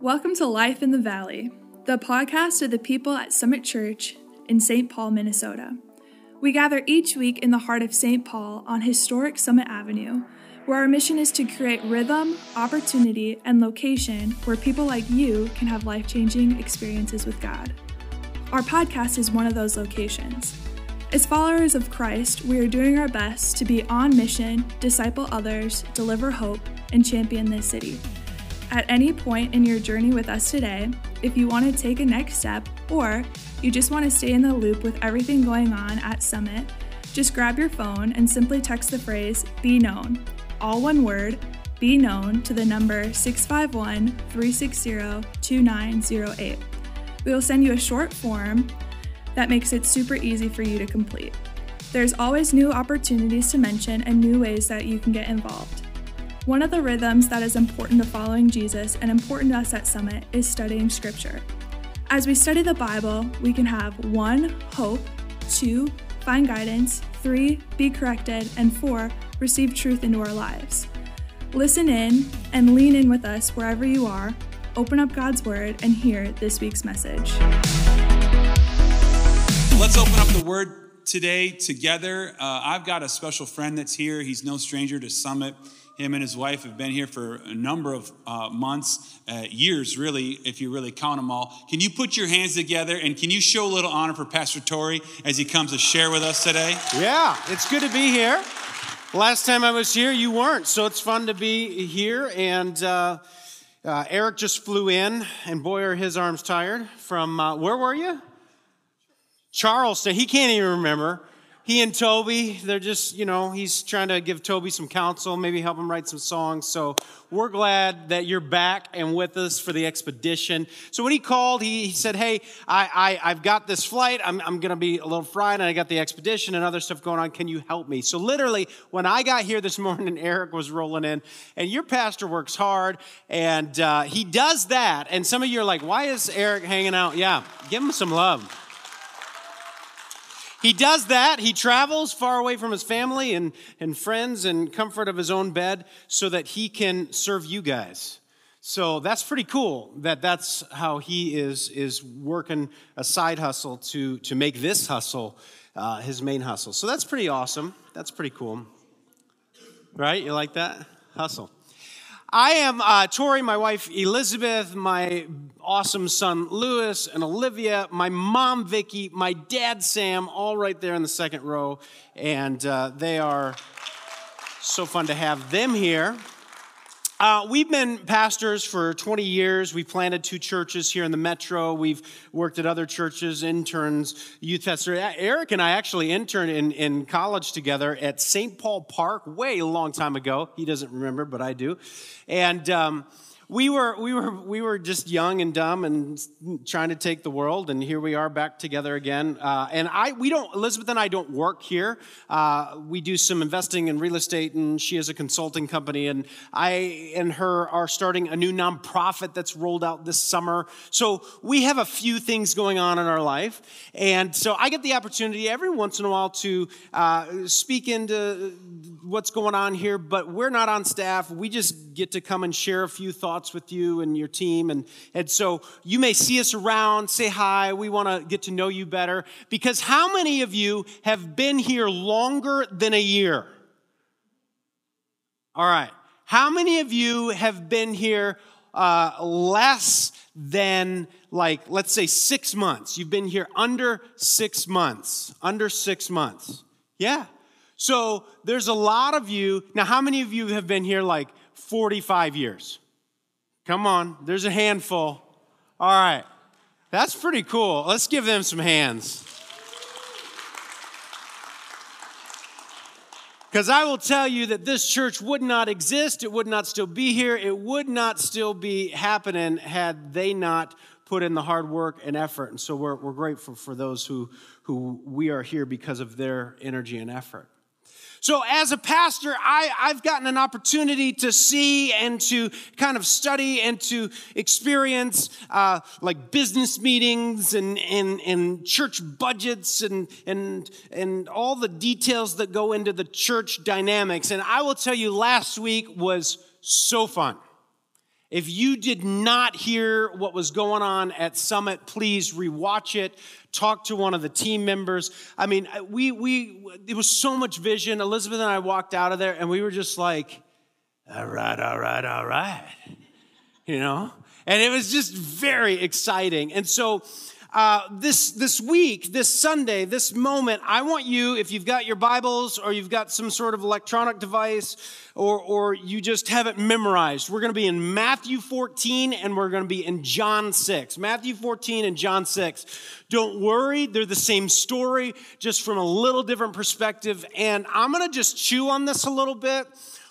Welcome to Life in the Valley, the podcast of the people at Summit Church in St. Paul, Minnesota. We gather each week in the heart of St. Paul on historic Summit Avenue, where our mission is to create rhythm, opportunity, and location where people like you can have life changing experiences with God. Our podcast is one of those locations. As followers of Christ, we are doing our best to be on mission, disciple others, deliver hope, and champion this city. At any point in your journey with us today, if you want to take a next step or you just want to stay in the loop with everything going on at Summit, just grab your phone and simply text the phrase Be Known, all one word, Be Known to the number 651 360 2908. We will send you a short form that makes it super easy for you to complete. There's always new opportunities to mention and new ways that you can get involved. One of the rhythms that is important to following Jesus and important to us at Summit is studying Scripture. As we study the Bible, we can have one, hope, two, find guidance, three, be corrected, and four, receive truth into our lives. Listen in and lean in with us wherever you are, open up God's Word, and hear this week's message. Let's open up the Word today together. Uh, I've got a special friend that's here. He's no stranger to Summit. Him and his wife have been here for a number of uh, months, uh, years, really, if you really count them all. Can you put your hands together and can you show a little honor for Pastor Tory as he comes to share with us today? Yeah, it's good to be here. Last time I was here, you weren't, so it's fun to be here. And uh, uh Eric just flew in, and boy, are his arms tired. From uh, where were you? Charleston. He can't even remember he and Toby, they're just, you know, he's trying to give Toby some counsel, maybe help him write some songs. So we're glad that you're back and with us for the expedition. So when he called, he, he said, Hey, I, I, have got this flight. I'm, I'm going to be a little fried, and I got the expedition and other stuff going on. Can you help me? So literally, when I got here this morning, Eric was rolling in, and your pastor works hard, and uh, he does that. And some of you are like, Why is Eric hanging out? Yeah, give him some love. He does that. He travels far away from his family and, and friends and comfort of his own bed so that he can serve you guys. So that's pretty cool that that's how he is, is working a side hustle to, to make this hustle uh, his main hustle. So that's pretty awesome. That's pretty cool. Right? You like that? Hustle. I am uh, Tory, my wife Elizabeth, my awesome son Lewis and Olivia, my mom Vicky, my dad Sam, all right there in the second row, and uh, they are so fun to have them here. Uh, we've been pastors for 20 years. We've planted two churches here in the metro. We've worked at other churches, interns, youth pastor. Eric and I actually interned in, in college together at St. Paul Park way a long time ago. He doesn't remember, but I do. And um, we were we were we were just young and dumb and trying to take the world and here we are back together again. Uh, and i we don't elizabeth and i don't work here. Uh, we do some investing in real estate and she has a consulting company and i and her are starting a new nonprofit that's rolled out this summer. So we have a few things going on in our life and so i get the opportunity every once in a while to uh, speak into what's going on here but we're not on staff we just get to come and share a few thoughts with you and your team. And, and so you may see us around, say hi. We want to get to know you better. Because how many of you have been here longer than a year? All right. How many of you have been here uh, less than, like, let's say six months? You've been here under six months. Under six months. Yeah. So there's a lot of you. Now, how many of you have been here like 45 years? Come on, there's a handful. All right, that's pretty cool. Let's give them some hands. Because I will tell you that this church would not exist, it would not still be here, it would not still be happening had they not put in the hard work and effort. And so we're, we're grateful for those who, who we are here because of their energy and effort. So, as a pastor, I, have gotten an opportunity to see and to kind of study and to experience uh, like business meetings and, and, and church budgets and, and, and all the details that go into the church dynamics. And I will tell you, last week was so fun. If you did not hear what was going on at Summit, please rewatch it. Talk to one of the team members. I mean, we we it was so much vision. Elizabeth and I walked out of there, and we were just like, "All right, all right, all right," you know. And it was just very exciting. And so uh, this, this week, this Sunday, this moment, I want you, if you've got your Bibles or you've got some sort of electronic device or, or you just have it memorized, we're going to be in Matthew 14 and we're going to be in John 6. Matthew 14 and John 6. Don't worry, they're the same story, just from a little different perspective. And I'm going to just chew on this a little bit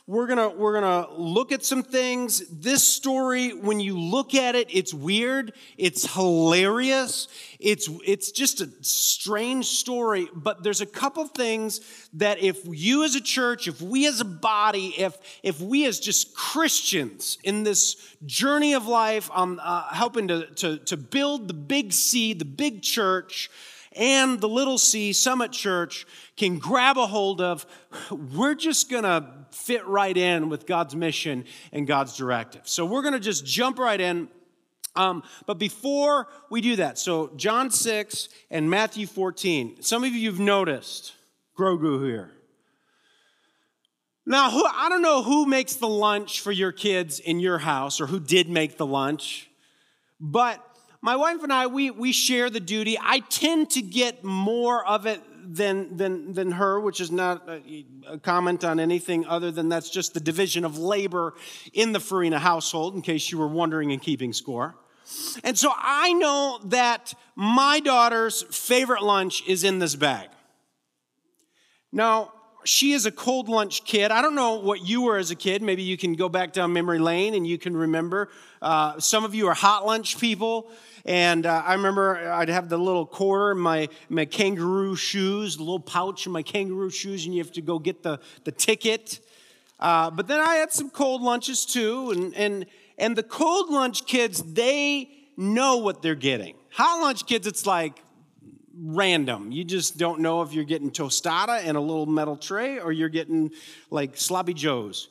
we're gonna we're gonna look at some things. This story when you look at it it's weird. It's hilarious. It's it's just a strange story but there's a couple things that if you as a church if we as a body if if we as just christians in this journey of life um, uh, helping to, to to build the big c the big church and the little c summit church can grab a hold of we're just gonna fit right in with God's mission and God's directive. So we're going to just jump right in. Um, but before we do that, so John 6 and Matthew 14, some of you have noticed Grogu here. Now, who, I don't know who makes the lunch for your kids in your house or who did make the lunch, but my wife and I, we, we share the duty. I tend to get more of it than, than, than her, which is not a, a, comment on anything other than that's just the division of labor in the Farina household, in case you were wondering and keeping score. And so I know that my daughter's favorite lunch is in this bag. Now, she is a cold lunch kid. I don't know what you were as a kid. Maybe you can go back down memory lane and you can remember. Uh, some of you are hot lunch people. And uh, I remember I'd have the little quarter in my, my kangaroo shoes, the little pouch in my kangaroo shoes, and you have to go get the, the ticket. Uh, but then I had some cold lunches too. And, and, and the cold lunch kids, they know what they're getting. Hot lunch kids, it's like random. You just don't know if you're getting tostada in a little metal tray or you're getting like sloppy joes.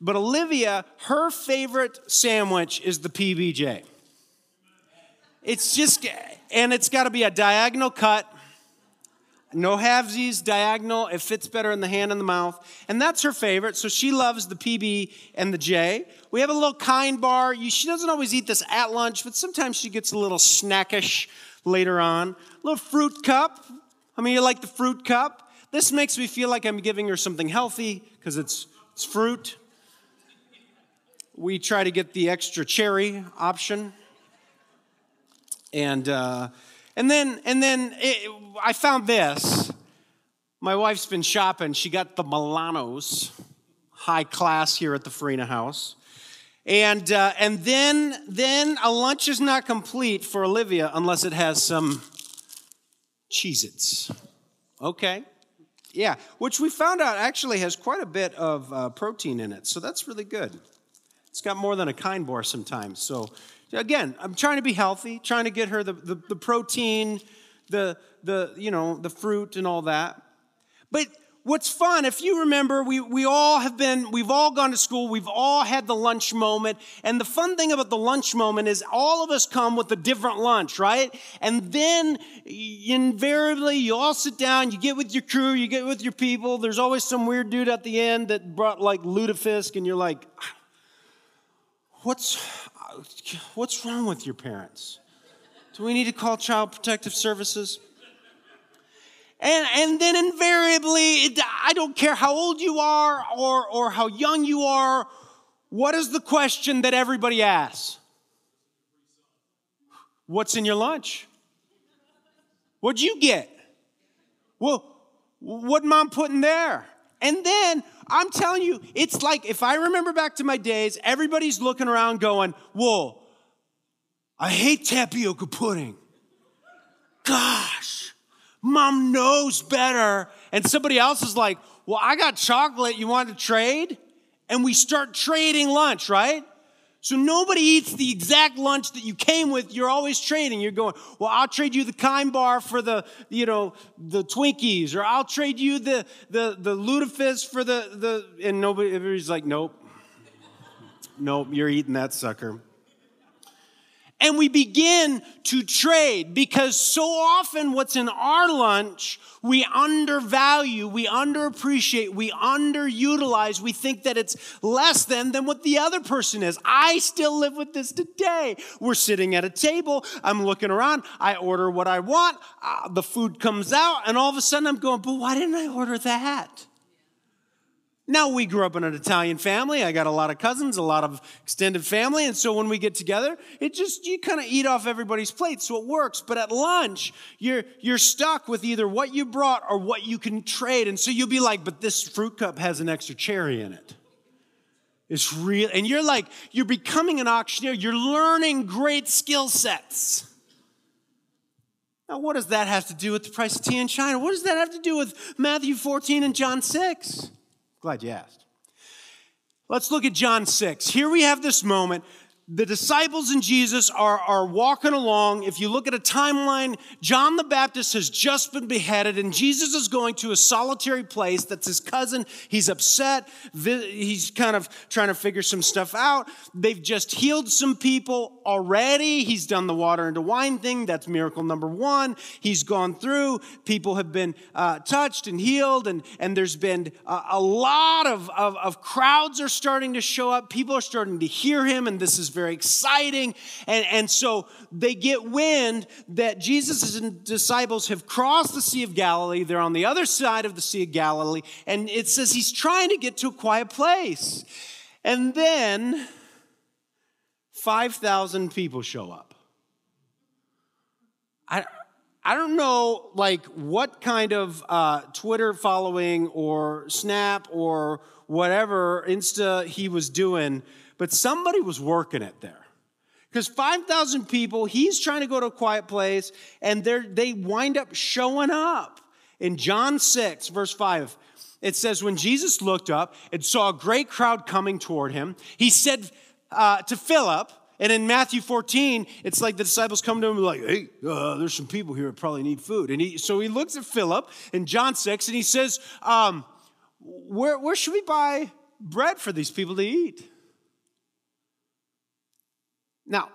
But Olivia, her favorite sandwich is the PBJ. It's just, and it's got to be a diagonal cut. No halvesies, diagonal. It fits better in the hand and the mouth. And that's her favorite. So she loves the PB and the J. We have a little kind bar. She doesn't always eat this at lunch, but sometimes she gets a little snackish later on. Little fruit cup. I mean, you like the fruit cup? This makes me feel like I'm giving her something healthy because it's, it's fruit. We try to get the extra cherry option. And, uh, and then, and then it, I found this. My wife's been shopping. She got the Milanos, high class here at the Farina house. And, uh, and then, then a lunch is not complete for Olivia unless it has some Cheez Its. Okay. Yeah, which we found out actually has quite a bit of uh, protein in it. So that's really good. It's got more than a kind bar sometimes. So Again, I'm trying to be healthy, trying to get her the, the, the protein, the, the, you know, the fruit and all that. But what's fun, if you remember, we, we all have been, we've all gone to school, we've all had the lunch moment. And the fun thing about the lunch moment is all of us come with a different lunch, right? And then invariably you all sit down, you get with your crew, you get with your people. There's always some weird dude at the end that brought like lutefisk, and you're like, what's, what's wrong with your parents? Do we need to call Child Protective Services? And, and then invariably, I don't care how old you are or, or how young you are, what is the question that everybody asks? What's in your lunch? What'd you get? Well, what mom put in there? And then I'm telling you, it's like if I remember back to my days, everybody's looking around going, Whoa, I hate tapioca pudding. Gosh, mom knows better. And somebody else is like, Well, I got chocolate. You want to trade? And we start trading lunch, right? So nobody eats the exact lunch that you came with. You're always trading. You're going, well, I'll trade you the Kind bar for the, you know, the Twinkies, or I'll trade you the the the Lutefisk for the the. And nobody, everybody's like, nope. nope, you're eating that sucker. And we begin to trade because so often what's in our lunch, we undervalue, we underappreciate, we underutilize. We think that it's less than than what the other person is. I still live with this today. We're sitting at a table. I'm looking around. I order what I want. Uh, the food comes out and all of a sudden I'm going, but why didn't I order that? Now, we grew up in an Italian family. I got a lot of cousins, a lot of extended family. And so when we get together, it just, you kind of eat off everybody's plate. So it works. But at lunch, you're, you're stuck with either what you brought or what you can trade. And so you'll be like, but this fruit cup has an extra cherry in it. It's real. And you're like, you're becoming an auctioneer. You're learning great skill sets. Now, what does that have to do with the price of tea in China? What does that have to do with Matthew 14 and John 6? Glad you asked. Let's look at John 6. Here we have this moment the disciples and Jesus are, are walking along. If you look at a timeline, John the Baptist has just been beheaded, and Jesus is going to a solitary place that's his cousin. He's upset. He's kind of trying to figure some stuff out. They've just healed some people already. He's done the water into wine thing. That's miracle number one. He's gone through. People have been uh, touched and healed, and, and there's been a, a lot of, of, of crowds are starting to show up. People are starting to hear him, and this is very exciting. And, and so they get wind that Jesus' and disciples have crossed the Sea of Galilee. They're on the other side of the Sea of Galilee. And it says he's trying to get to a quiet place. And then 5,000 people show up. I, I don't know, like, what kind of uh, Twitter following or Snap or whatever Insta he was doing but somebody was working it there. Because 5,000 people, he's trying to go to a quiet place, and they wind up showing up. In John 6, verse 5, it says, When Jesus looked up and saw a great crowd coming toward him, he said uh, to Philip, and in Matthew 14, it's like the disciples come to him like, hey, uh, there's some people here that probably need food. And he, so he looks at Philip in John 6 and he says, um, where, where should we buy bread for these people to eat? Now,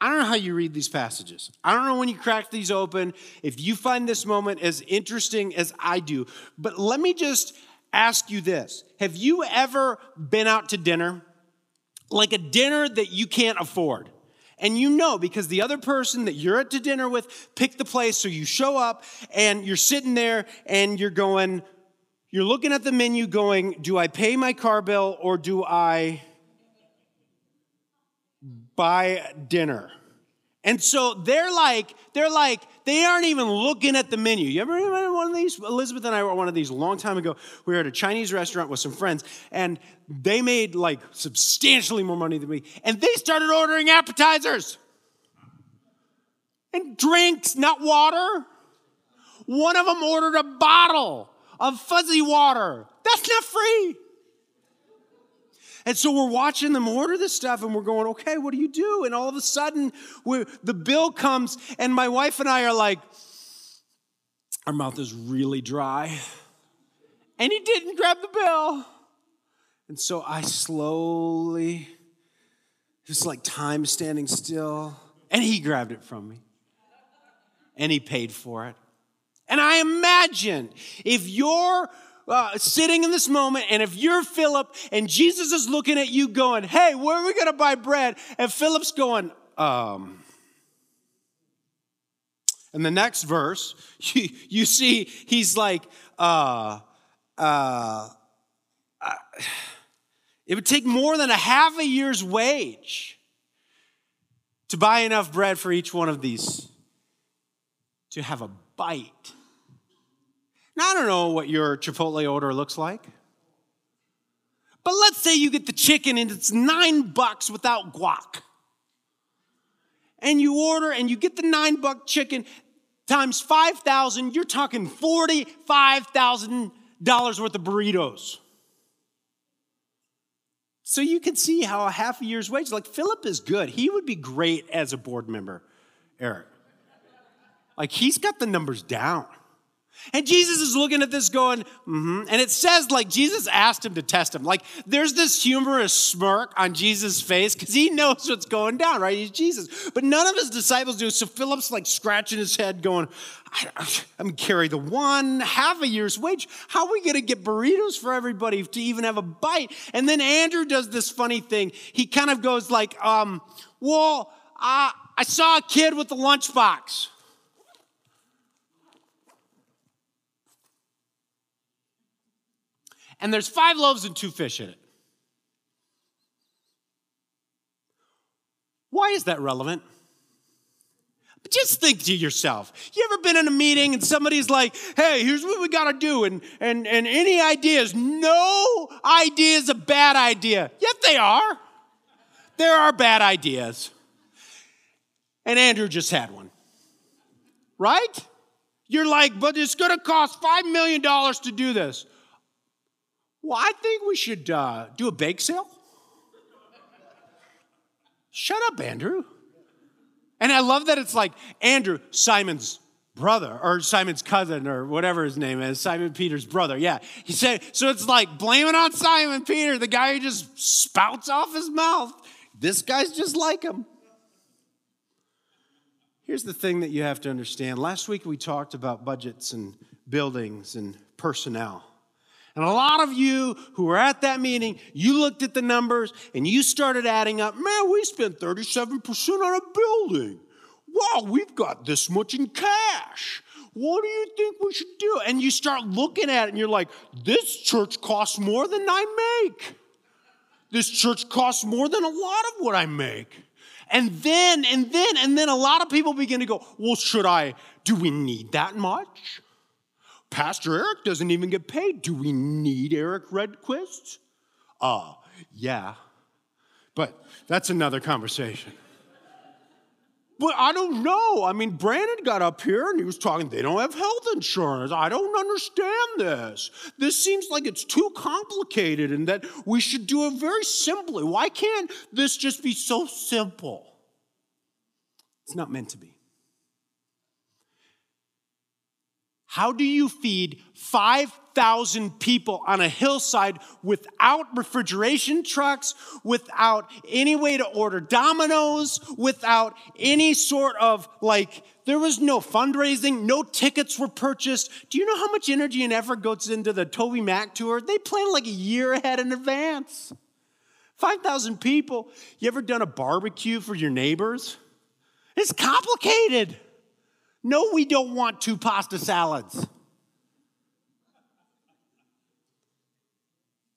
I don't know how you read these passages. I don't know when you crack these open, if you find this moment as interesting as I do. But let me just ask you this Have you ever been out to dinner? Like a dinner that you can't afford. And you know because the other person that you're at to dinner with picked the place, so you show up and you're sitting there and you're going, you're looking at the menu going, do I pay my car bill or do I buy dinner. And so they're like, they're like, they aren't even looking at the menu. You ever remember one of these? Elizabeth and I were one of these a long time ago. We were at a Chinese restaurant with some friends, and they made like substantially more money than me. And they started ordering appetizers and drinks, not water. One of them ordered a bottle of fuzzy water. That's not free. And so we're watching them order this stuff and we're going, okay, what do you do? And all of a sudden, the bill comes, and my wife and I are like, our mouth is really dry. And he didn't grab the bill. And so I slowly, just like time standing still, and he grabbed it from me. And he paid for it. And I imagine if you're uh, sitting in this moment, and if you're Philip and Jesus is looking at you going, Hey, where are we going to buy bread? And Philip's going, um, and the next verse, you, you see, he's like, uh, uh, uh, it would take more than a half a year's wage to buy enough bread for each one of these to have a bite. Now, I don't know what your Chipotle order looks like. But let's say you get the chicken and it's nine bucks without guac. And you order and you get the nine buck chicken times 5,000, you're talking $45,000 worth of burritos. So you can see how a half a year's wage, like Philip is good. He would be great as a board member, Eric. Like he's got the numbers down. And Jesus is looking at this going, mm-hmm. And it says, like, Jesus asked him to test him. Like, there's this humorous smirk on Jesus' face because he knows what's going down, right? He's Jesus. But none of his disciples do. So Philip's like scratching his head, going, I'm carry the one, half a year's wage. How are we going to get burritos for everybody to even have a bite? And then Andrew does this funny thing. He kind of goes like, um, well, uh, I saw a kid with a lunchbox. And there's five loaves and two fish in it. Why is that relevant? But just think to yourself. You ever been in a meeting and somebody's like, hey, here's what we gotta do, and and and any ideas? No idea is a bad idea. Yet they are. There are bad ideas. And Andrew just had one. Right? You're like, but it's gonna cost $5 million to do this. Well, I think we should uh, do a bake sale. Shut up, Andrew. And I love that it's like Andrew, Simon's brother, or Simon's cousin, or whatever his name is, Simon Peter's brother. Yeah. He said, so it's like blaming on Simon Peter, the guy who just spouts off his mouth. This guy's just like him. Here's the thing that you have to understand. Last week we talked about budgets and buildings and personnel. And a lot of you who were at that meeting, you looked at the numbers and you started adding up. Man, we spent 37% on a building. Wow, we've got this much in cash. What do you think we should do? And you start looking at it and you're like, this church costs more than I make. This church costs more than a lot of what I make. And then, and then, and then a lot of people begin to go, well, should I, do we need that much? Pastor Eric doesn't even get paid. Do we need Eric Redquist? Uh, yeah. But that's another conversation. But I don't know. I mean, Brandon got up here and he was talking, they don't have health insurance. I don't understand this. This seems like it's too complicated and that we should do it very simply. Why can't this just be so simple? It's not meant to be. How do you feed 5,000 people on a hillside without refrigeration trucks, without any way to order dominoes, without any sort of like, there was no fundraising, no tickets were purchased. Do you know how much energy and effort goes into the Toby Mac tour? They plan like a year ahead in advance. 5,000 people. You ever done a barbecue for your neighbors? It's complicated. No, we don't want two pasta salads.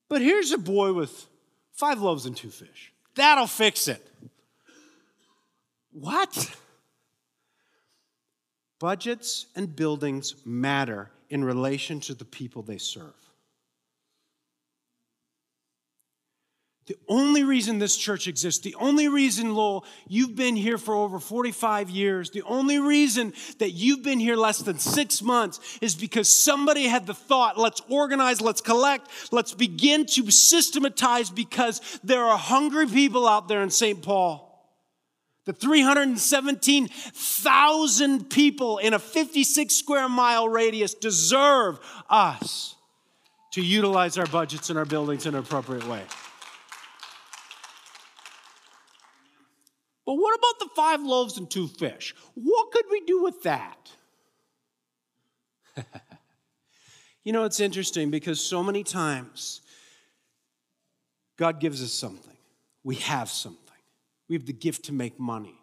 But here's a boy with five loaves and two fish. That'll fix it. What? Budgets and buildings matter in relation to the people they serve. The only reason this church exists, the only reason, Lowell, you've been here for over 45 years, the only reason that you've been here less than six months is because somebody had the thought, let's organize, let's collect, let's begin to systematize because there are hungry people out there in St. Paul. The 317,000 people in a 56 square mile radius deserve us to utilize our budgets and our buildings in an appropriate way. But what about the five loaves and two fish? What could we do with that? you know, it's interesting because so many times God gives us something. We have something. We have the gift to make money.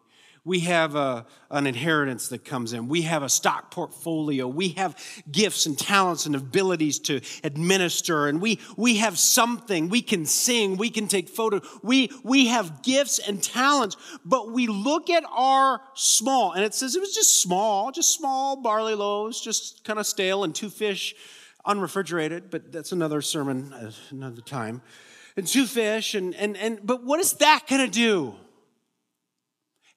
We have a, an inheritance that comes in. We have a stock portfolio. We have gifts and talents and abilities to administer. And we, we have something. We can sing. We can take photos. We, we have gifts and talents. But we look at our small, and it says it was just small, just small barley loaves, just kind of stale, and two fish unrefrigerated. But that's another sermon, uh, another time. And two fish. And, and, and, but what is that going to do?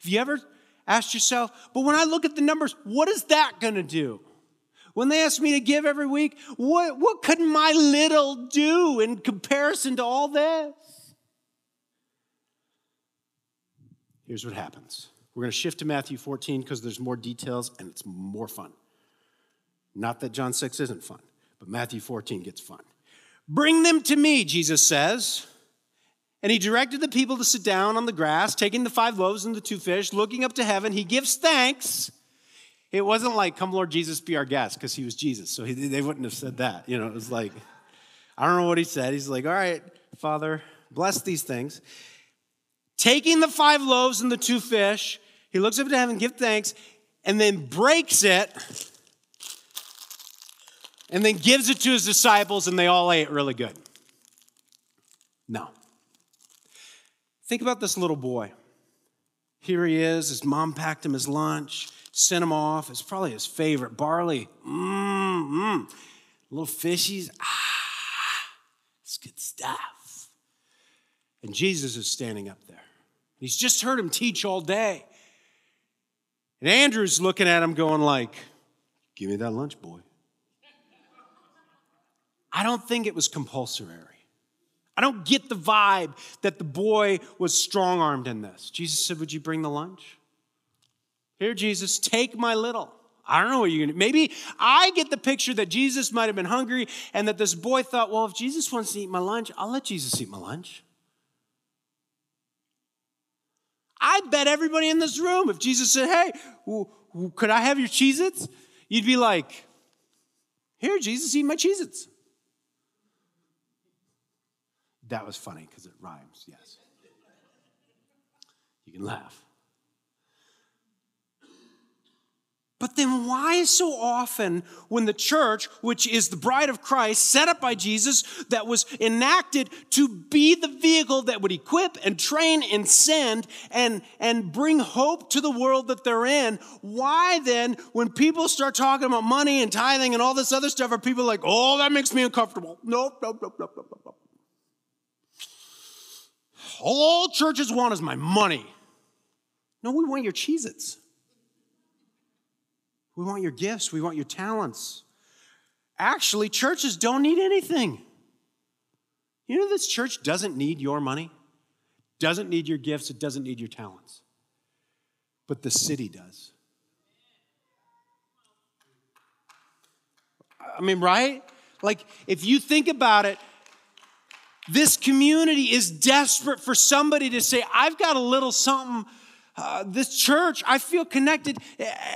Have you ever asked yourself, but when I look at the numbers, what is that going to do? When they ask me to give every week, what, what could my little do in comparison to all this? Here's what happens. We're going to shift to Matthew 14 because there's more details and it's more fun. Not that John 6 isn't fun, but Matthew 14 gets fun. Bring them to me, Jesus says. And he directed the people to sit down on the grass, taking the five loaves and the two fish, looking up to heaven. He gives thanks. It wasn't like, Come, Lord Jesus, be our guest, because he was Jesus. So he, they wouldn't have said that. You know, it was like, I don't know what he said. He's like, All right, Father, bless these things. Taking the five loaves and the two fish, he looks up to heaven, gives thanks, and then breaks it, and then gives it to his disciples, and they all ate really good. No. Think about this little boy. Here he is. His mom packed him his lunch, sent him off. It's probably his favorite barley. Mmm, mmm. Little fishies. Ah, it's good stuff. And Jesus is standing up there. He's just heard him teach all day. And Andrew's looking at him, going like, "Give me that lunch, boy." I don't think it was compulsory. I don't get the vibe that the boy was strong armed in this. Jesus said, Would you bring the lunch? Here, Jesus, take my little. I don't know what you're to Maybe I get the picture that Jesus might have been hungry and that this boy thought, well, if Jesus wants to eat my lunch, I'll let Jesus eat my lunch. I bet everybody in this room, if Jesus said, hey, could I have your Cheez Its? You'd be like, here, Jesus, eat my Cheez Its. That was funny because it rhymes, yes. You can laugh. But then, why so often, when the church, which is the bride of Christ, set up by Jesus, that was enacted to be the vehicle that would equip and train and send and, and bring hope to the world that they're in, why then, when people start talking about money and tithing and all this other stuff, are people like, oh, that makes me uncomfortable? Nope, nope, nope, nope, nope, nope. All churches want is my money. No, we want your Cheez Its. We want your gifts. We want your talents. Actually, churches don't need anything. You know, this church doesn't need your money, doesn't need your gifts, it doesn't need your talents. But the city does. I mean, right? Like, if you think about it, this community is desperate for somebody to say, I've got a little something. Uh, this church, I feel connected.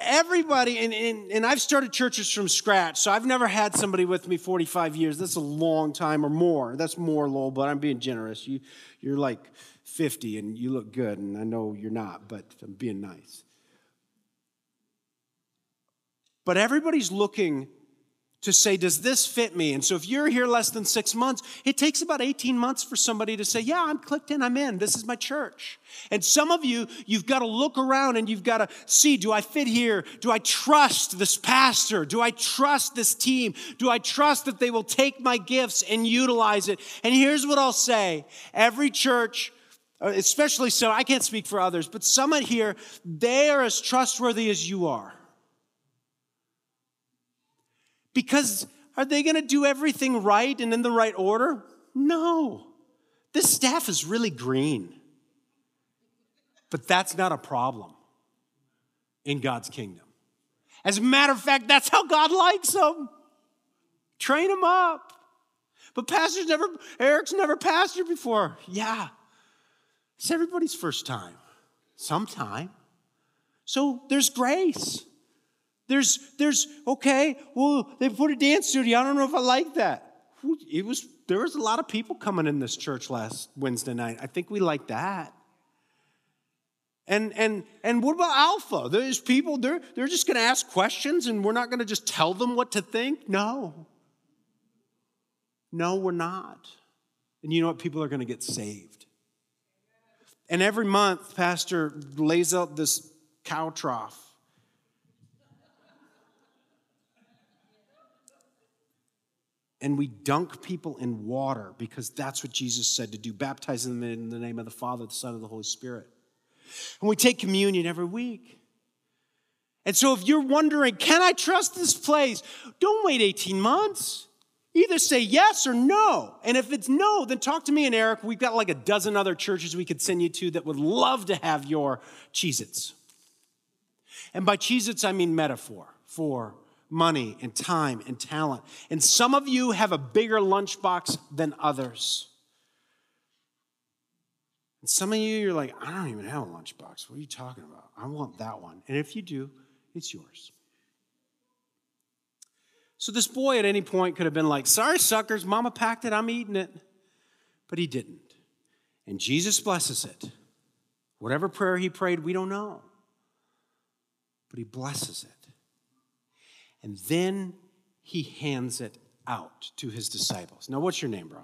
Everybody, and, and, and I've started churches from scratch, so I've never had somebody with me 45 years. That's a long time or more. That's more, Lowell, but I'm being generous. You, you're like 50 and you look good, and I know you're not, but I'm being nice. But everybody's looking to say, does this fit me? And so if you're here less than six months, it takes about 18 months for somebody to say, yeah, I'm clicked in, I'm in, this is my church. And some of you, you've got to look around and you've got to see, do I fit here? Do I trust this pastor? Do I trust this team? Do I trust that they will take my gifts and utilize it? And here's what I'll say. Every church, uh, especially so, I can't speak for others, but some of here, they are as trustworthy as you are. Because are they going to do everything right and in the right order? No. This staff is really green. But that's not a problem in God's kingdom. As a matter of fact, that's how God likes them. Train them up. But pastor's never, Eric's never pastored before. Yeah. It's everybody's first time, sometime. So there's grace. There's, there's, okay, well, they put a dance studio. I don't know if I like that. It was, there was a lot of people coming in this church last Wednesday night. I think we like that. And, and, and what about Alpha? There's people, they're, they're just going to ask questions and we're not going to just tell them what to think? No. No, we're not. And you know what? People are going to get saved. And every month, Pastor lays out this cow trough and we dunk people in water because that's what Jesus said to do, baptizing them in the name of the Father, the Son, and the Holy Spirit. And we take communion every week. And so if you're wondering, can I trust this place? Don't wait 18 months. Either say yes or no. And if it's no, then talk to me and Eric. We've got like a dozen other churches we could send you to that would love to have your Cheez Its. And by Cheez Its, I mean metaphor for money and time and talent. And some of you have a bigger lunchbox than others. And some of you, you're like, I don't even have a lunchbox. What are you talking about? I want that one. And if you do, it's yours. So this boy at any point could have been like, Sorry, suckers, mama packed it, I'm eating it. But he didn't. And Jesus blesses it. Whatever prayer he prayed, we don't know. But he blesses it. And then he hands it out to his disciples. Now, what's your name, bro?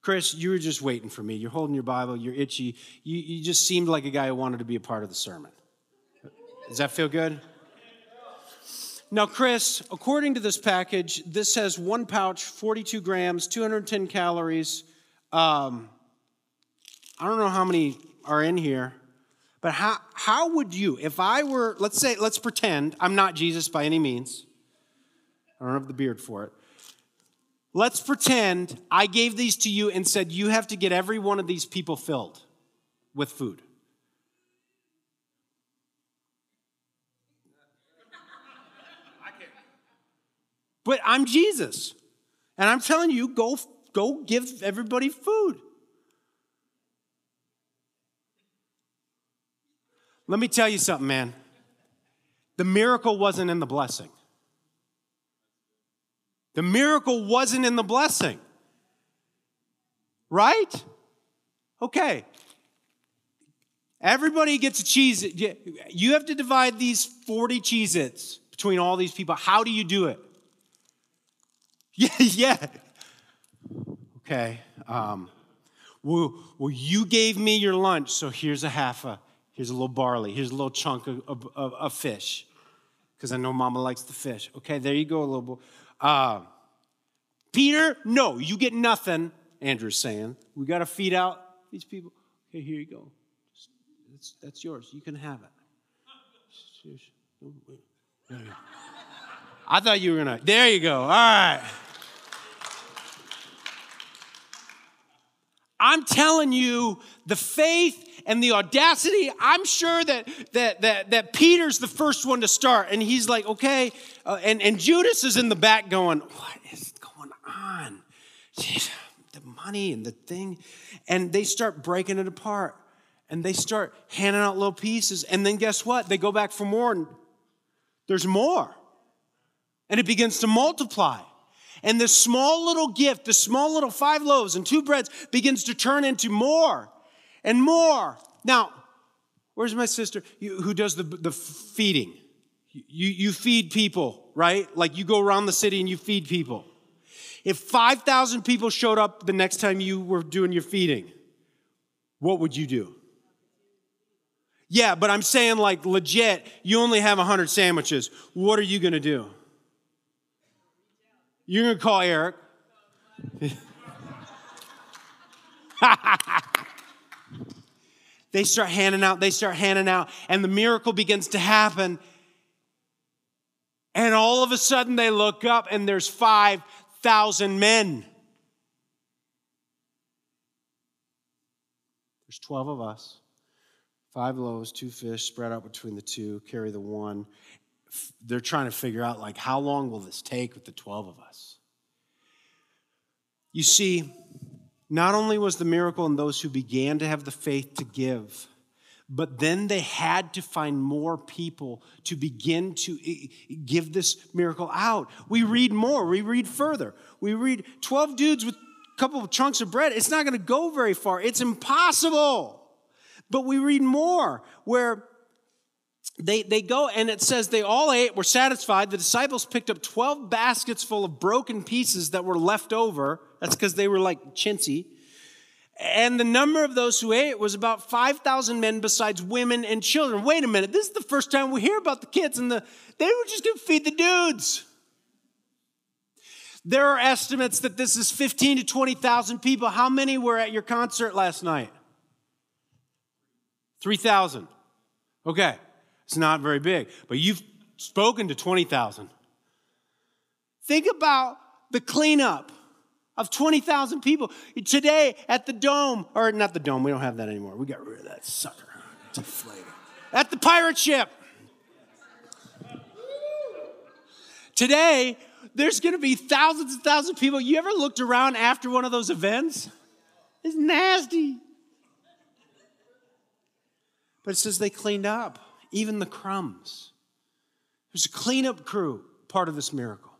Chris, you were just waiting for me. You're holding your Bible, you're itchy. You, you just seemed like a guy who wanted to be a part of the sermon. Does that feel good? Now, Chris, according to this package, this has one pouch, 42 grams, 210 calories. Um, I don't know how many are in here, but how, how would you, if I were, let's say, let's pretend I'm not Jesus by any means, I don't have the beard for it. Let's pretend I gave these to you and said, you have to get every one of these people filled with food. But I'm Jesus. And I'm telling you, go, go give everybody food. Let me tell you something, man. The miracle wasn't in the blessing. The miracle wasn't in the blessing. Right? Okay. Everybody gets a cheese. You have to divide these 40 Cheez Its between all these people. How do you do it? Yeah, yeah. Okay. Um, well, well, you gave me your lunch, so here's a half a, here's a little barley, here's a little chunk of, of, of, fish, because I know Mama likes the fish. Okay, there you go, little. Uh, Peter, no, you get nothing. Andrew's saying we got to feed out these people. Okay, here you go. That's, that's yours. You can have it. I thought you were gonna. There you go. All right. I'm telling you, the faith and the audacity, I'm sure that, that, that, that Peter's the first one to start. And he's like, okay. Uh, and, and Judas is in the back going, what is going on? Jeez, the money and the thing. And they start breaking it apart. And they start handing out little pieces. And then guess what? They go back for more. And there's more. And it begins to multiply. And this small little gift, this small little five loaves and two breads begins to turn into more and more. Now, where's my sister who does the, the feeding? You, you feed people, right? Like you go around the city and you feed people. If 5,000 people showed up the next time you were doing your feeding, what would you do? Yeah, but I'm saying like legit, you only have 100 sandwiches. What are you going to do? You're going to call Eric. they start handing out, they start handing out, and the miracle begins to happen. And all of a sudden they look up and there's 5,000 men. There's 12 of us. Five loaves, two fish spread out between the two, carry the one they're trying to figure out like how long will this take with the 12 of us you see not only was the miracle in those who began to have the faith to give but then they had to find more people to begin to eh, eh, give this miracle out. We read more. We read further. We read 12 dudes with a couple of chunks of bread. It's not going to go very far. It's impossible. But we read more where they, they go and it says they all ate, were satisfied. The disciples picked up 12 baskets full of broken pieces that were left over. That's because they were like chintzy. And the number of those who ate was about 5,000 men besides women and children. Wait a minute, this is the first time we hear about the kids and the, they were just gonna feed the dudes. There are estimates that this is 15 to 20,000 people. How many were at your concert last night? 3,000. Okay. It's not very big, but you've spoken to 20,000. Think about the cleanup of 20,000 people. Today at the Dome, or not the Dome, we don't have that anymore. We got rid of that sucker. Deflated. At the pirate ship. Today, there's going to be thousands and thousands of people. You ever looked around after one of those events? It's nasty. But it says they cleaned up, even the crumbs. There's a cleanup crew part of this miracle.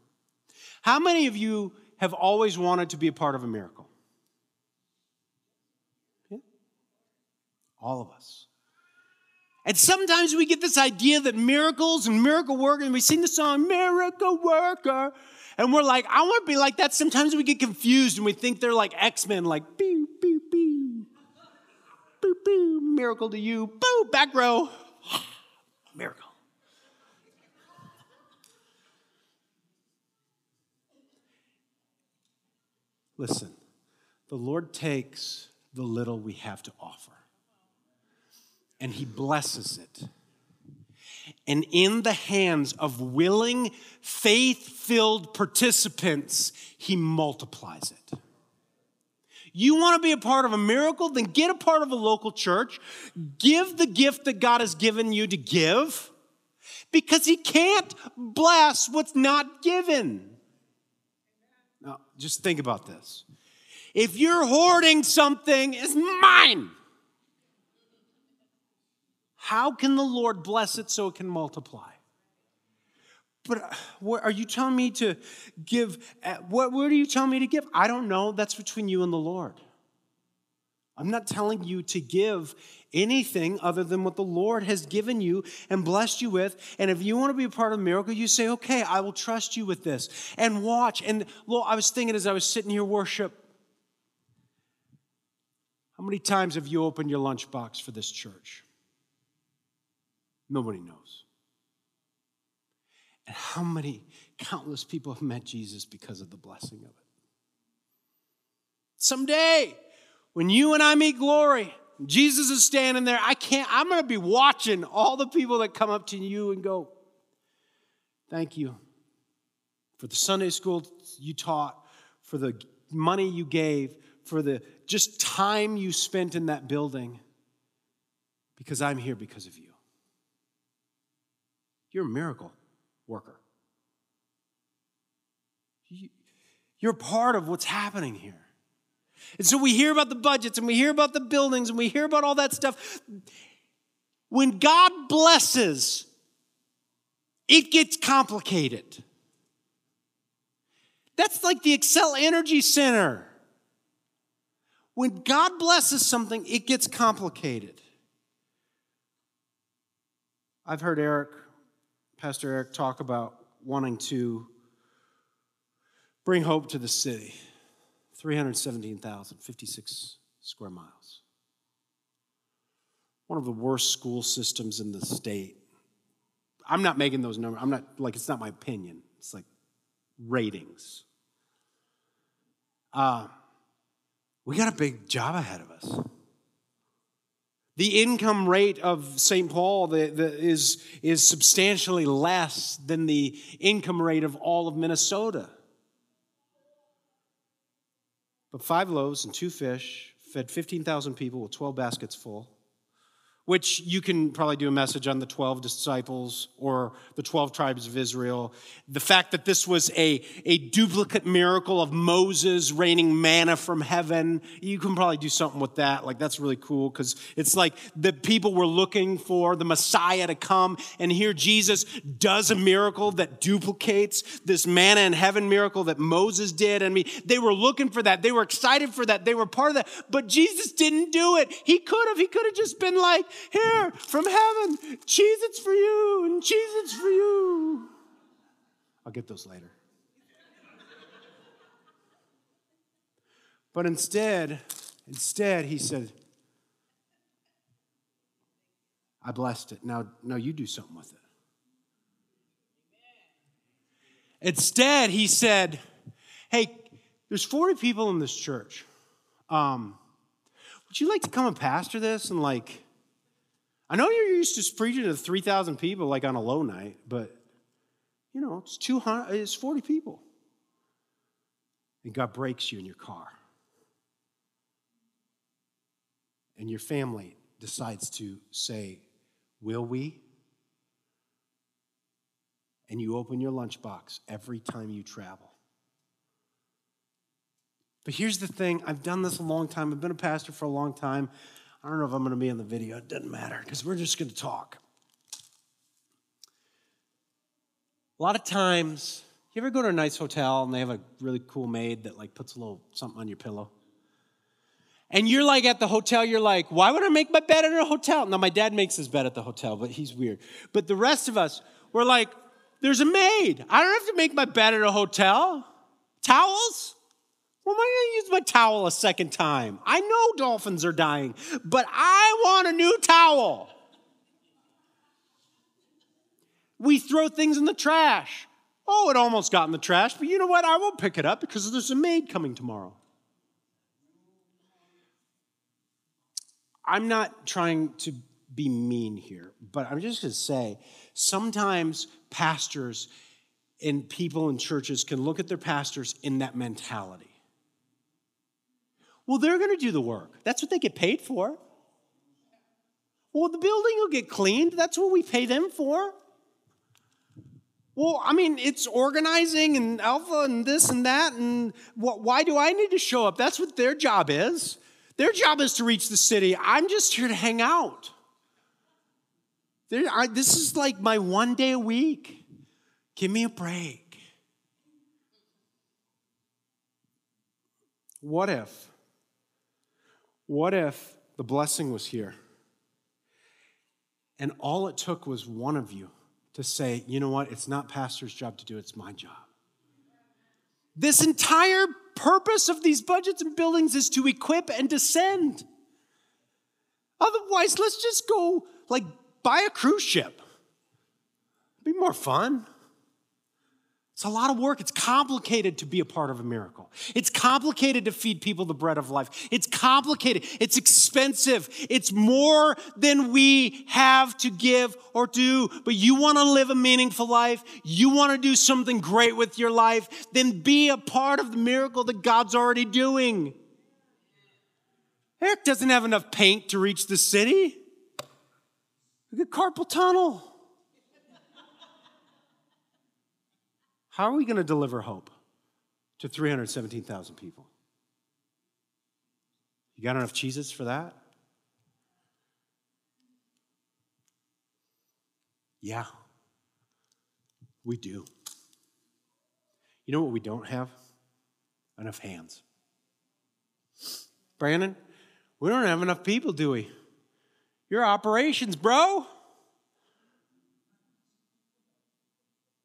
How many of you have always wanted to be a part of a miracle? Yeah? All of us. And sometimes we get this idea that miracles and miracle worker, and we sing the song, Miracle Worker, and we're like, I want to be like that. Sometimes we get confused and we think they're like X Men, like, pew, pew, pew. Boo, boo, miracle to you. Boo, back row. miracle. Listen, the Lord takes the little we have to offer and he blesses it. And in the hands of willing, faith filled participants, he multiplies it. You want to be a part of a miracle? Then get a part of a local church. Give the gift that God has given you to give because he can't bless what's not given. Just think about this. If you're hoarding something, it's mine. How can the Lord bless it so it can multiply? But uh, what, are you telling me to give? Uh, what, what are you telling me to give? I don't know. That's between you and the Lord. I'm not telling you to give anything other than what the Lord has given you and blessed you with. And if you want to be a part of the miracle, you say, okay, I will trust you with this. And watch. And Lord, I was thinking as I was sitting here worship, how many times have you opened your lunchbox for this church? Nobody knows. And how many countless people have met Jesus because of the blessing of it? Someday, when you and I meet glory, Jesus is standing there. I can't, I'm going to be watching all the people that come up to you and go, Thank you for the Sunday school you taught, for the money you gave, for the just time you spent in that building, because I'm here because of you. You're a miracle worker. You're part of what's happening here. And so we hear about the budgets and we hear about the buildings and we hear about all that stuff. When God blesses, it gets complicated. That's like the Xcel Energy Center. When God blesses something, it gets complicated. I've heard Eric Pastor Eric talk about wanting to bring hope to the city 317,000, 56 square miles. One of the worst school systems in the state. I'm not making those numbers. I'm not, like, it's not my opinion. It's like ratings. Uh, we got a big job ahead of us. The income rate of St. Paul the, the, is, is substantially less than the income rate of all of Minnesota. But five loaves and two fish fed 15,000 people with 12 baskets full which you can probably do a message on the 12 disciples or the 12 tribes of Israel. The fact that this was a, a duplicate miracle of Moses raining manna from heaven, you can probably do something with that. Like, that's really cool because it's like the people were looking for the Messiah to come, and here Jesus does a miracle that duplicates this manna in heaven miracle that Moses did. I mean, they were looking for that. They were excited for that. They were part of that. But Jesus didn't do it. He could have. He could have just been like, here from heaven, Cheez Its for you and Cheez Its for you. I'll get those later. But instead, instead, he said, I blessed it. Now, now you do something with it. Instead, he said, Hey, there's 40 people in this church. Um, would you like to come and pastor this and like I know you're used to preaching to 3,000 people like on a low night, but you know, it's 200, it's 40 people. And God breaks you in your car. And your family decides to say, Will we? and you open your lunchbox every time you travel. But here's the thing I've done this a long time, I've been a pastor for a long time. I don't know if I'm going to be in the video, it doesn't matter because we're just going to talk. A lot of times, you ever go to a nice hotel and they have a really cool maid that like puts a little something on your pillow? And you're like at the hotel, you're like, why would I make my bed at a hotel? Now, my dad makes his bed at the hotel, but he's weird. But the rest of us, we're like, there's a maid. I don't have to make my bed at a hotel. Towels? Well, am I going to use my towel a second time? I know dolphins are dying, but I want a new towel. We throw things in the trash. Oh, it almost got in the trash, but you know what? I won't pick it up because there's a maid coming tomorrow. I'm not trying to be mean here, but I'm just going to say sometimes pastors and people in churches can look at their pastors in that mentality. Well, they're going to do the work. That's what they get paid for. Well, the building will get cleaned. That's what we pay them for. Well, I mean, it's organizing and alpha and this and that. And why do I need to show up? That's what their job is. Their job is to reach the city. I'm just here to hang out. I, this is like my one day a week. Give me a break. What if? What if the blessing was here? And all it took was one of you to say, you know what, it's not pastor's job to do, it's my job. This entire purpose of these budgets and buildings is to equip and descend. Otherwise, let's just go like buy a cruise ship. It'd be more fun. It's a lot of work. It's complicated to be a part of a miracle. It's complicated to feed people the bread of life. It's complicated. It's expensive. It's more than we have to give or do. But you want to live a meaningful life. You want to do something great with your life. Then be a part of the miracle that God's already doing. Eric doesn't have enough paint to reach the city. Look at carpal tunnel. How are we going to deliver hope to 317,000 people? You got enough cheeses for that? Yeah, we do. You know what we don't have? Enough hands. Brandon, we don't have enough people, do we? Your operations, bro.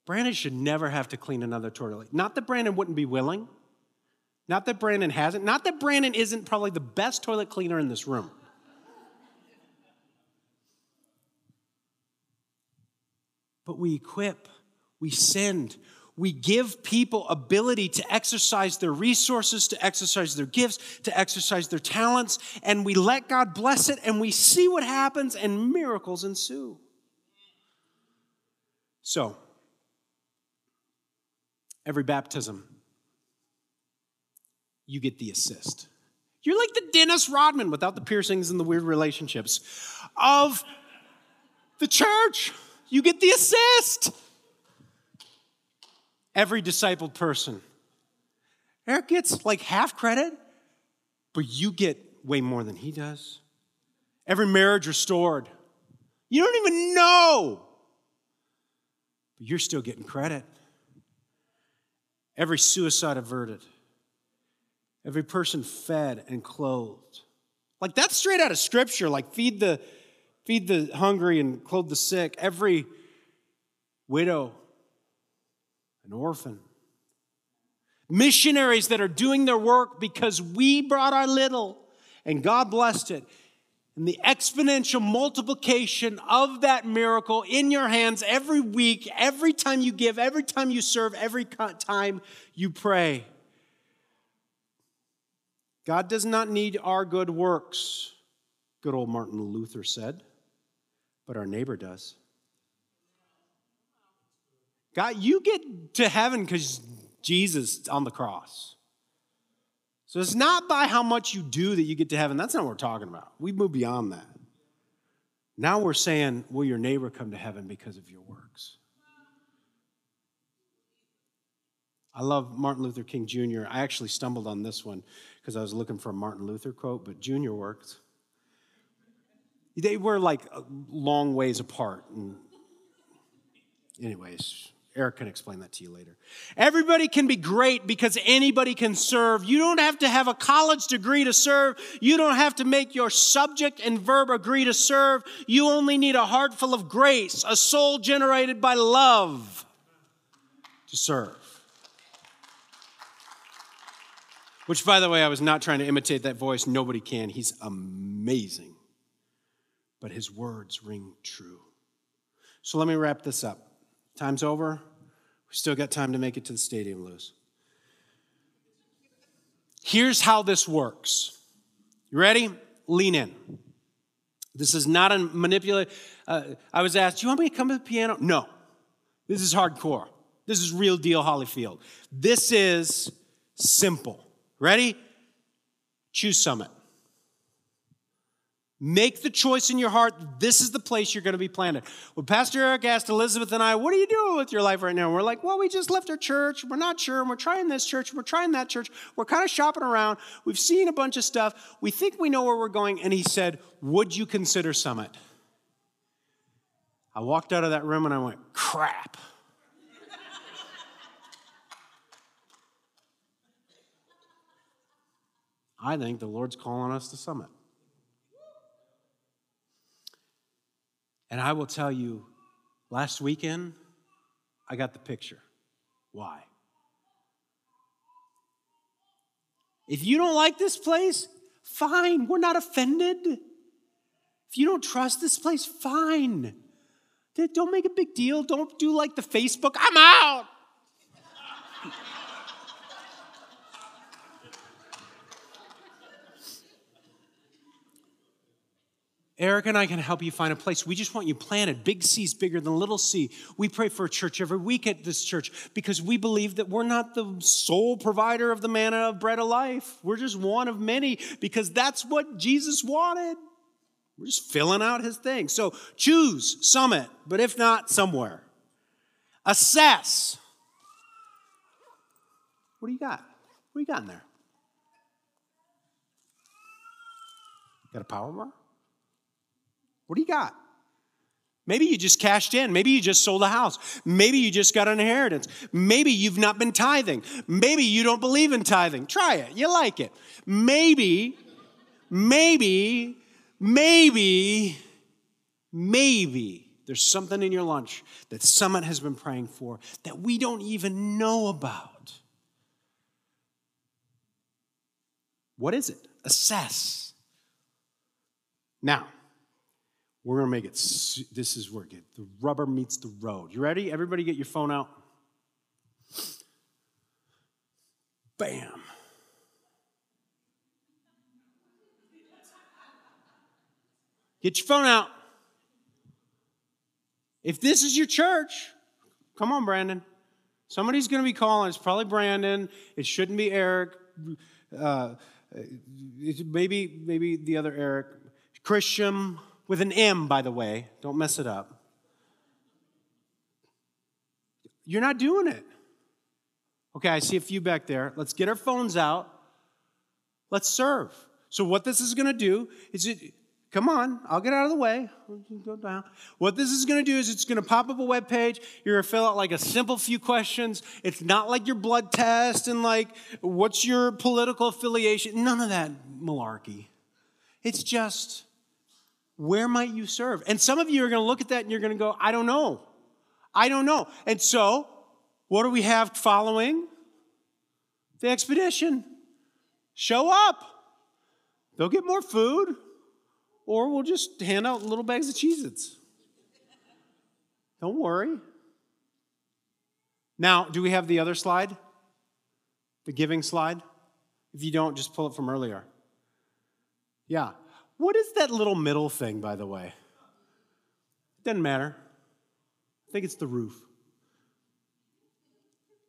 Brandon should never have to clean another toilet. Not that Brandon wouldn't be willing, not that Brandon hasn't, not that Brandon isn't probably the best toilet cleaner in this room. But we equip, we send, we give people ability to exercise their resources, to exercise their gifts, to exercise their talents, and we let God bless it, and we see what happens, and miracles ensue. So, every baptism, you get the assist. You're like the Dennis Rodman without the piercings and the weird relationships of the church. You get the assist. Every discipled person. Eric gets like half credit, but you get way more than he does. Every marriage restored. You don't even know, but you're still getting credit every suicide averted, every person fed and clothed. Like that's straight out of scripture, like feed the feed the hungry and clothe the sick, every widow, an orphan. Missionaries that are doing their work because we brought our little and God blessed it and the exponential multiplication of that miracle in your hands every week, every time you give, every time you serve, every time you pray. God does not need our good works, good old Martin Luther said, but our neighbor does. God, you get to heaven because Jesus on the cross. So it's not by how much you do that you get to heaven. That's not what we're talking about. We move beyond that. Now we're saying, will your neighbor come to heaven because of your works? I love Martin Luther King Jr. I actually stumbled on this one because I was looking for a Martin Luther quote, but Jr. worked. They were like long ways apart. And anyways, Eric can explain that to you later. Everybody can be great because anybody can serve. You don't have to have a college degree to serve. You don't have to make your subject and verb agree to serve. You only need a heart full of grace, a soul generated by love to serve. Which, by the way, I was not trying to imitate that voice. Nobody can. He's amazing. But his words ring true. So let me wrap this up. Time's over. We still got time to make it to the stadium, Lewis. Here's how this works. You ready? Lean in. This is not a manipulate. Uh, I was asked, Do you want me to come to the piano? No. This is hardcore. This is real deal, Holyfield. This is simple. Ready? Choose Summit. Make the choice in your heart. This is the place you're going to be planted. When Pastor Eric asked Elizabeth and I, What are you doing with your life right now? And we're like, Well, we just left our church. We're not sure. And we're trying this church. We're trying that church. We're kind of shopping around. We've seen a bunch of stuff. We think we know where we're going. And he said, Would you consider Summit? I walked out of that room and I went, Crap. I think the Lord's calling us to Summit. And I will tell you, last weekend, I got the picture. Why? If you don't like this place, fine, we're not offended. If you don't trust this place, fine. Don't make a big deal. Don't do like the Facebook, I'm out. Eric and I can help you find a place. We just want you planted. Big C is bigger than little c. We pray for a church every week at this church because we believe that we're not the sole provider of the manna of bread of life. We're just one of many because that's what Jesus wanted. We're just filling out his thing. So choose summit, but if not, somewhere. Assess. What do you got? What do you got in there? Got a power bar? What do you got? Maybe you just cashed in. Maybe you just sold a house. Maybe you just got an inheritance. Maybe you've not been tithing. Maybe you don't believe in tithing. Try it. You like it. Maybe, maybe, maybe, maybe there's something in your lunch that someone has been praying for that we don't even know about. What is it? Assess. Now, we're going to make it, this is where the rubber meets the road. You ready? Everybody get your phone out. Bam. Get your phone out. If this is your church, come on, Brandon. Somebody's going to be calling. It's probably Brandon. It shouldn't be Eric. Uh, maybe, maybe the other Eric. Christian with an M, by the way. Don't mess it up. You're not doing it. Okay, I see a few back there. Let's get our phones out. Let's serve. So, what this is going to do is it, come on, I'll get out of the way. What this is going to do is it's going to pop up a web page. You're going to fill out like a simple few questions. It's not like your blood test and like what's your political affiliation. None of that malarkey. It's just where might you serve? And some of you are going to look at that and you're going to go, I don't know. I don't know. And so, what do we have following? The expedition. Show up. They'll get more food, or we'll just hand out little bags of Cheez Its. Don't worry. Now, do we have the other slide? The giving slide? If you don't, just pull it from earlier. Yeah. What is that little middle thing, by the way? Doesn't matter. I think it's the roof.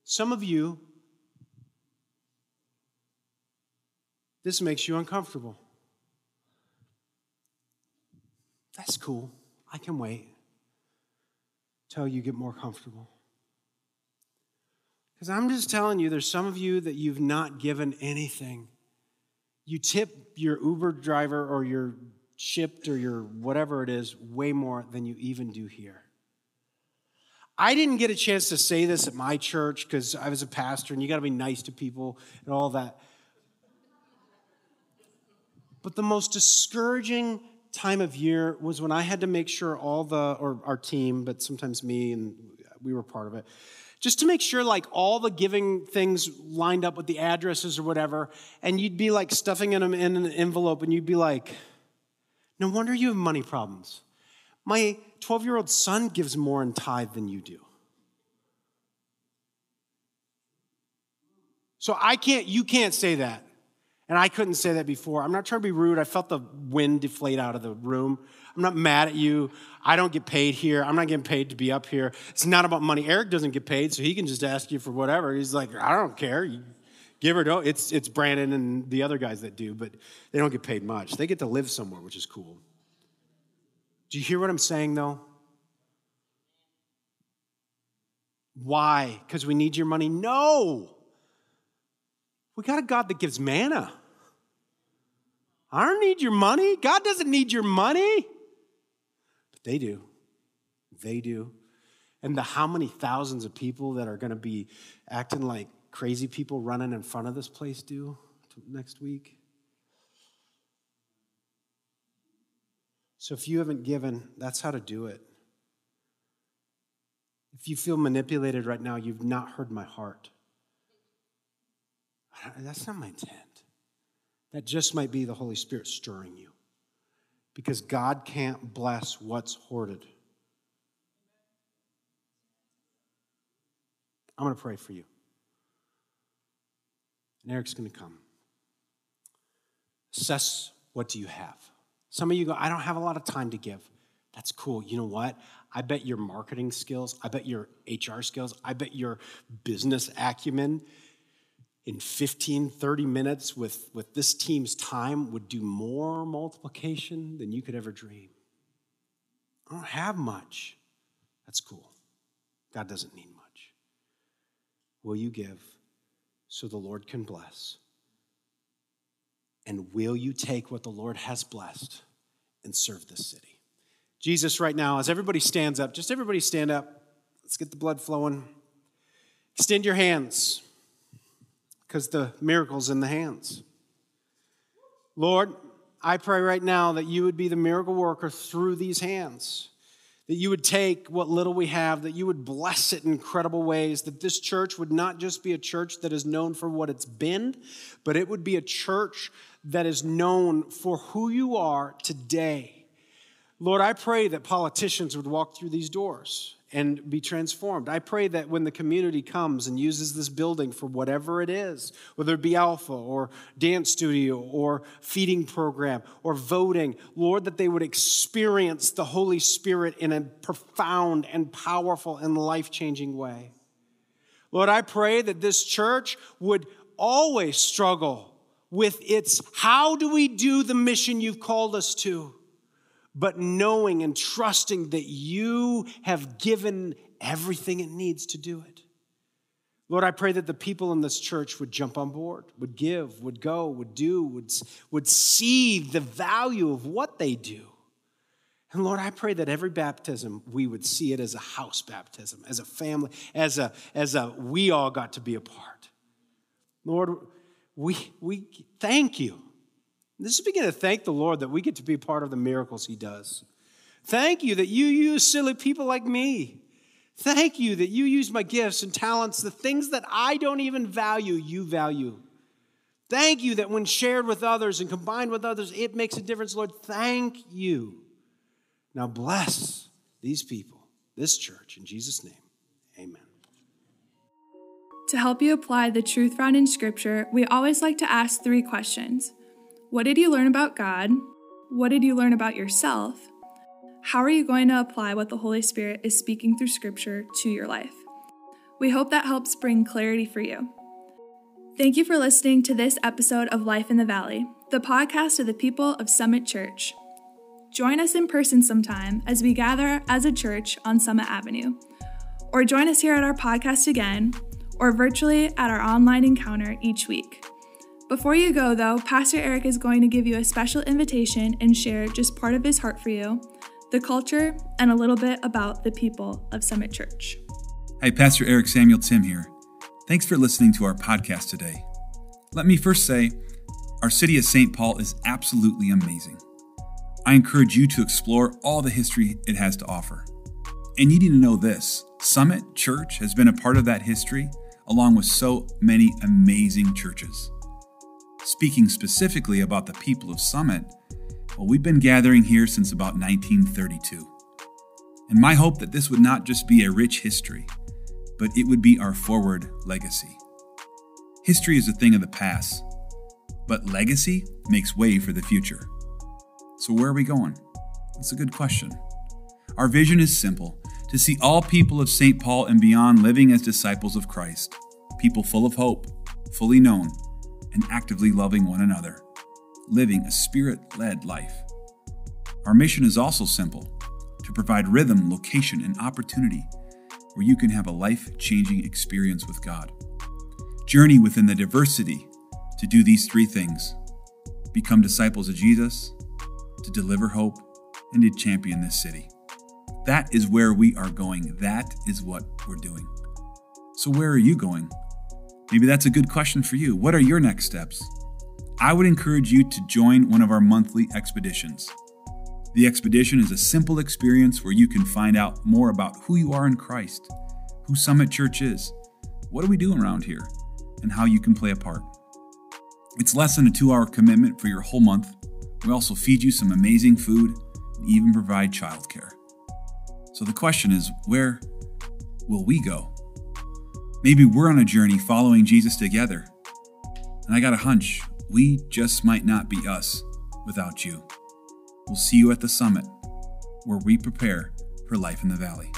Some of you, this makes you uncomfortable. That's cool. I can wait till you get more comfortable. Because I'm just telling you, there's some of you that you've not given anything. You tip your Uber driver or your Shipt or your whatever it is way more than you even do here. I didn't get a chance to say this at my church because I was a pastor and you got to be nice to people and all that. But the most discouraging time of year was when I had to make sure all the, or our team, but sometimes me and we were part of it, just to make sure like all the giving things lined up with the addresses or whatever. And you'd be like stuffing them in an envelope and you'd be like, no wonder you have money problems. My 12 year old son gives more in tithe than you do. So I can't, you can't say that. And I couldn't say that before. I'm not trying to be rude. I felt the wind deflate out of the room. I'm not mad at you. I don't get paid here. I'm not getting paid to be up here. It's not about money. Eric doesn't get paid, so he can just ask you for whatever. He's like, I don't care. You give or don't. It's, it's Brandon and the other guys that do, but they don't get paid much. They get to live somewhere, which is cool. Do you hear what I'm saying, though? Why? Because we need your money? No. We got a God that gives manna. I don't need your money. God doesn't need your money. But they do. They do. And the how many thousands of people that are going to be acting like crazy people running in front of this place do next week? So if you haven't given, that's how to do it. If you feel manipulated right now, you've not heard my heart. That's not my intent. That just might be the Holy Spirit stirring you. Because God can't bless what's hoarded. I'm going to pray for you. And Eric's going to come. Assess what do you have. Some of you go, I don't have a lot of time to give. That's cool. You know what? I bet your marketing skills, I bet your HR skills, I bet your business acumen in 15, 30 minutes with, with this team's time would do more multiplication than you could ever dream. I don't have much. That's cool. God doesn't need much. Will you give so the Lord can bless? And will you take what the Lord has blessed and serve this city? Jesus, right now, as everybody stands up, just everybody stand up. Let's get the blood flowing. Extend your hands because the miracle's in the hands. Lord, I pray right now that you would be the miracle worker through these hands. That you would take what little we have, that you would bless it in incredible ways, that this church would not just be a church that is known for what it's been, but it would be a church that is known for who you are today. Lord, I pray that politicians would walk through these doors and be transformed. I pray that when the community comes and uses this building for whatever it is, whether it be Alpha or dance studio or feeding program or voting, Lord, that they would experience the Holy Spirit in a profound and powerful and life changing way. Lord, I pray that this church would always struggle with its how do we do the mission you've called us to? But knowing and trusting that you have given everything it needs to do it. Lord, I pray that the people in this church would jump on board, would give, would go, would do, would, would see the value of what they do. And Lord, I pray that every baptism, we would see it as a house baptism, as a family, as a, as a we all got to be a part. Lord, we, we thank you this is beginning to thank the Lord that we get to be part of the miracles He does. Thank you that you use silly people like me. Thank you that you use my gifts and talents, the things that I don't even value, you value. Thank you that when shared with others and combined with others, it makes a difference, Lord. Thank you. Now bless these people, this church, in Jesus' name. Amen. To help you apply the truth found in Scripture, we always like to ask three questions. What did you learn about God? What did you learn about yourself? How are you going to apply what the Holy Spirit is speaking through Scripture to your life? We hope that helps bring clarity for you. Thank you for listening to this episode of Life in the Valley, the podcast of the people of Summit Church. Join us in person sometime as we gather as a church on Summit Avenue. Or join us here at our podcast again, or virtually at our online encounter each week. Before you go, though, Pastor Eric is going to give you a special invitation and share just part of his heart for you, the culture, and a little bit about the people of Summit Church. Hi, Pastor Eric Samuel Tim here. Thanks for listening to our podcast today. Let me first say, our city of St. Paul is absolutely amazing. I encourage you to explore all the history it has to offer. And you need to know this Summit Church has been a part of that history, along with so many amazing churches. Speaking specifically about the people of Summit, well, we've been gathering here since about 1932. And my hope that this would not just be a rich history, but it would be our forward legacy. History is a thing of the past, but legacy makes way for the future. So, where are we going? That's a good question. Our vision is simple to see all people of St. Paul and beyond living as disciples of Christ, people full of hope, fully known, and actively loving one another, living a spirit led life. Our mission is also simple to provide rhythm, location, and opportunity where you can have a life changing experience with God. Journey within the diversity to do these three things become disciples of Jesus, to deliver hope, and to champion this city. That is where we are going. That is what we're doing. So, where are you going? Maybe that's a good question for you. What are your next steps? I would encourage you to join one of our monthly expeditions. The expedition is a simple experience where you can find out more about who you are in Christ, who Summit Church is, what are we doing around here, and how you can play a part. It's less than a two hour commitment for your whole month. We also feed you some amazing food and even provide childcare. So the question is where will we go? Maybe we're on a journey following Jesus together. And I got a hunch we just might not be us without you. We'll see you at the summit where we prepare for life in the valley.